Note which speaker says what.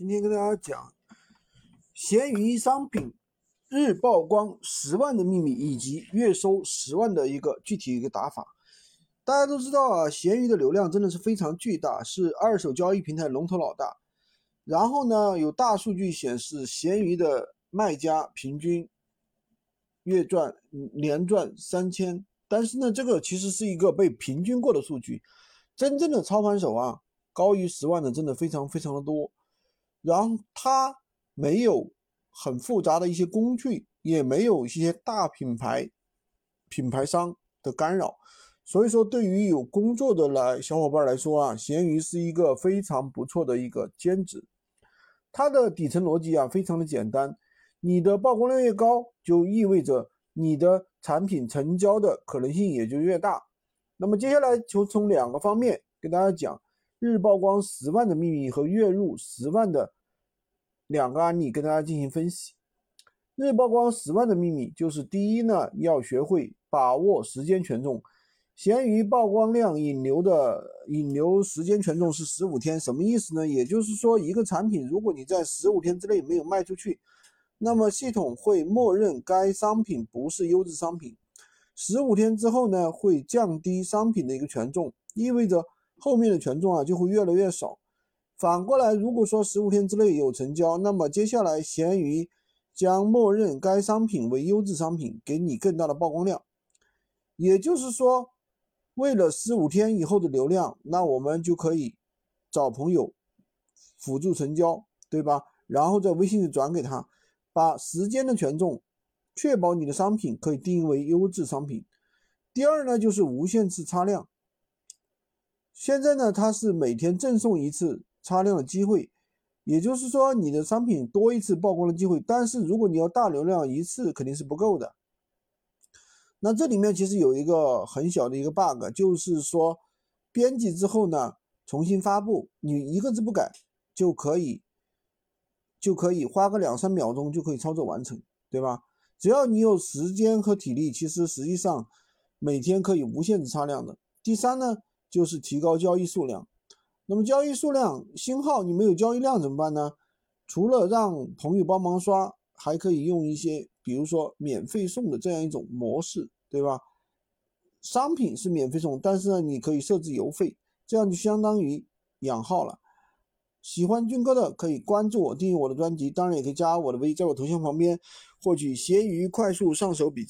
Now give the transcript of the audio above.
Speaker 1: 今天跟大家讲闲鱼商品日曝光十万的秘密，以及月收十万的一个具体一个打法。大家都知道啊，闲鱼的流量真的是非常巨大，是二手交易平台龙头老大。然后呢，有大数据显示，闲鱼的卖家平均月赚年赚三千。但是呢，这个其实是一个被平均过的数据，真正的操盘手啊，高于十万的真的非常非常的多。然后它没有很复杂的一些工具，也没有一些大品牌品牌商的干扰，所以说对于有工作的来小伙伴来说啊，闲鱼是一个非常不错的一个兼职。它的底层逻辑啊非常的简单，你的曝光量越高，就意味着你的产品成交的可能性也就越大。那么接下来就从两个方面跟大家讲。日曝光十万的秘密和月入十万的两个案例跟大家进行分析。日曝光十万的秘密就是第一呢，要学会把握时间权重。闲鱼曝光量引流的引流时间权重是十五天，什么意思呢？也就是说，一个产品如果你在十五天之内没有卖出去，那么系统会默认该商品不是优质商品。十五天之后呢，会降低商品的一个权重，意味着。后面的权重啊就会越来越少。反过来，如果说十五天之内有成交，那么接下来闲鱼将默认该商品为优质商品，给你更大的曝光量。也就是说，为了十五天以后的流量，那我们就可以找朋友辅助成交，对吧？然后在微信里转给他，把时间的权重确保你的商品可以定义为优质商品。第二呢，就是无限次擦亮。现在呢，它是每天赠送一次擦亮的机会，也就是说你的商品多一次曝光的机会。但是如果你要大流量，一次肯定是不够的。那这里面其实有一个很小的一个 bug，就是说编辑之后呢，重新发布，你一个字不改就可以，就可以花个两三秒钟就可以操作完成，对吧？只要你有时间和体力，其实实际上每天可以无限制擦亮的。第三呢？就是提高交易数量，那么交易数量新号你没有交易量怎么办呢？除了让朋友帮忙刷，还可以用一些，比如说免费送的这样一种模式，对吧？商品是免费送，但是呢，你可以设置邮费，这样就相当于养号了。喜欢军哥的可以关注我，订阅我的专辑，当然也可以加我的微，在我头像旁边获取闲鱼快速上手笔记。